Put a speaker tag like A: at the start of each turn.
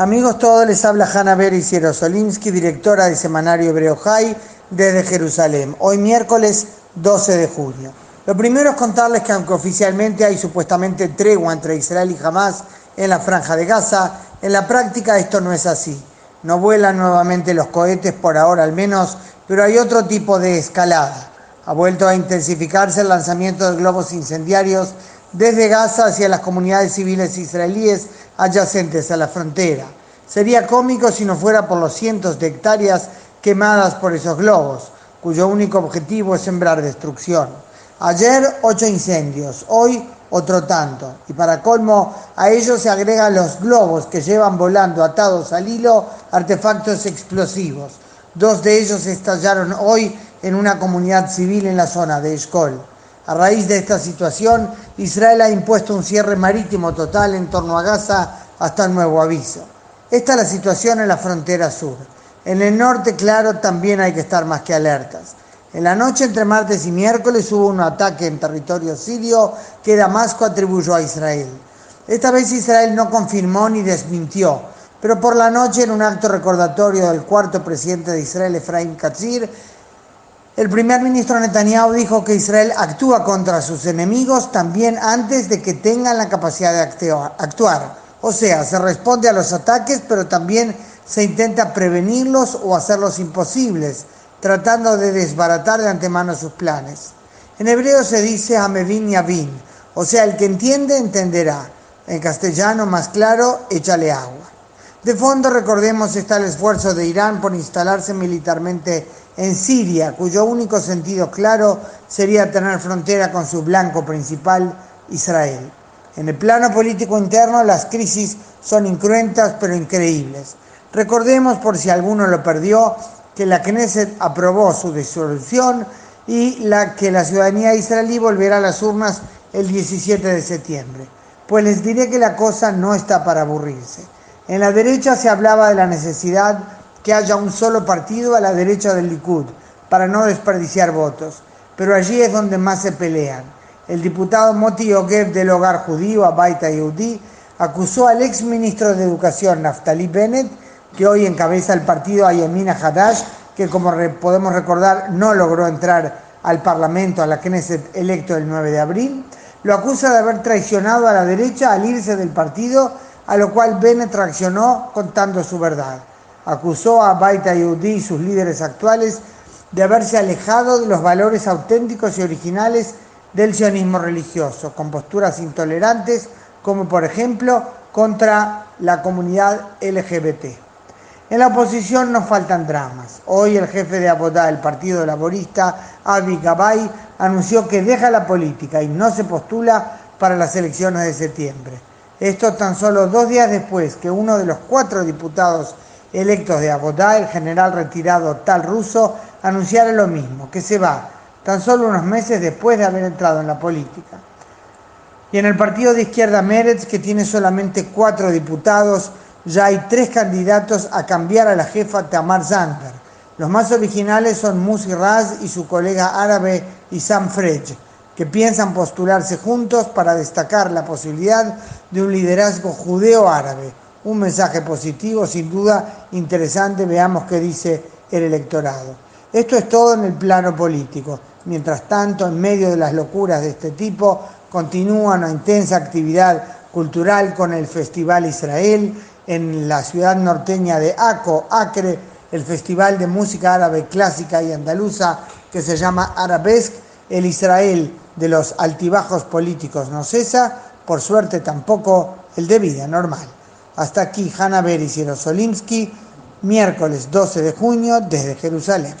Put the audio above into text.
A: Amigos todos, les habla Hanna Beris Jerosolimsky, directora del semanario Hebreo High desde Jerusalén. Hoy miércoles 12 de junio. Lo primero es contarles que aunque oficialmente hay supuestamente tregua entre Israel y Hamas en la franja de Gaza, en la práctica esto no es así. No vuelan nuevamente los cohetes por ahora al menos, pero hay otro tipo de escalada. Ha vuelto a intensificarse el lanzamiento de globos incendiarios desde Gaza hacia las comunidades civiles israelíes adyacentes a la frontera. Sería cómico si no fuera por los cientos de hectáreas quemadas por esos globos, cuyo único objetivo es sembrar destrucción. Ayer ocho incendios, hoy otro tanto. Y para colmo, a ellos se agregan los globos que llevan volando atados al hilo artefactos explosivos. Dos de ellos estallaron hoy en una comunidad civil en la zona de Eshkol. A raíz de esta situación, Israel ha impuesto un cierre marítimo total en torno a Gaza hasta nuevo aviso. Esta es la situación en la frontera sur. En el norte, claro, también hay que estar más que alertas. En la noche entre martes y miércoles hubo un ataque en territorio sirio que Damasco atribuyó a Israel. Esta vez Israel no confirmó ni desmintió, pero por la noche en un acto recordatorio del cuarto presidente de Israel, Efraín Katzir, el primer ministro Netanyahu dijo que Israel actúa contra sus enemigos también antes de que tengan la capacidad de actuar. O sea, se responde a los ataques, pero también se intenta prevenirlos o hacerlos imposibles, tratando de desbaratar de antemano sus planes. En hebreo se dice Amevin Yavin, o sea, el que entiende, entenderá. En castellano, más claro, échale agua. De fondo, recordemos, está el esfuerzo de Irán por instalarse militarmente en Siria, cuyo único sentido claro sería tener frontera con su blanco principal, Israel. En el plano político interno, las crisis son incruentas pero increíbles. Recordemos, por si alguno lo perdió, que la Knesset aprobó su disolución y la, que la ciudadanía israelí volverá a las urnas el 17 de septiembre. Pues les diré que la cosa no está para aburrirse. En la derecha se hablaba de la necesidad que haya un solo partido a la derecha del Likud para no desperdiciar votos, pero allí es donde más se pelean. El diputado Moti Yogev del hogar judío, Abaita Yehudi, acusó al ex ministro de Educación, Naftali Bennett, que hoy encabeza el partido Ayemina Hadash, que como podemos recordar no logró entrar al Parlamento, a la Knesset electo el 9 de abril, lo acusa de haber traicionado a la derecha al irse del partido, a lo cual Bennett reaccionó contando su verdad acusó a Baita Yehudi y sus líderes actuales de haberse alejado de los valores auténticos y originales del sionismo religioso, con posturas intolerantes como por ejemplo contra la comunidad LGBT. En la oposición no faltan dramas. Hoy el jefe de Abodá del Partido Laborista, Avi Gabay, anunció que deja la política y no se postula para las elecciones de septiembre. Esto tan solo dos días después que uno de los cuatro diputados electos de Abodá, el general retirado tal ruso, anunciara lo mismo, que se va, tan solo unos meses después de haber entrado en la política. Y en el partido de izquierda Meretz, que tiene solamente cuatro diputados, ya hay tres candidatos a cambiar a la jefa Tamar Zander. Los más originales son Musi Raz y su colega árabe Isam Frej, que piensan postularse juntos para destacar la posibilidad de un liderazgo judeo-árabe un mensaje positivo, sin duda interesante, veamos qué dice el electorado. Esto es todo en el plano político. Mientras tanto, en medio de las locuras de este tipo, continúa una intensa actividad cultural con el Festival Israel en la ciudad norteña de Aco, Acre, el Festival de Música Árabe Clásica y Andaluza que se llama Arabesque, el Israel de los altibajos políticos no cesa, por suerte tampoco el de vida normal. Hasta aquí Hanna Beris y Jerosolimsky, miércoles 12 de junio desde Jerusalén.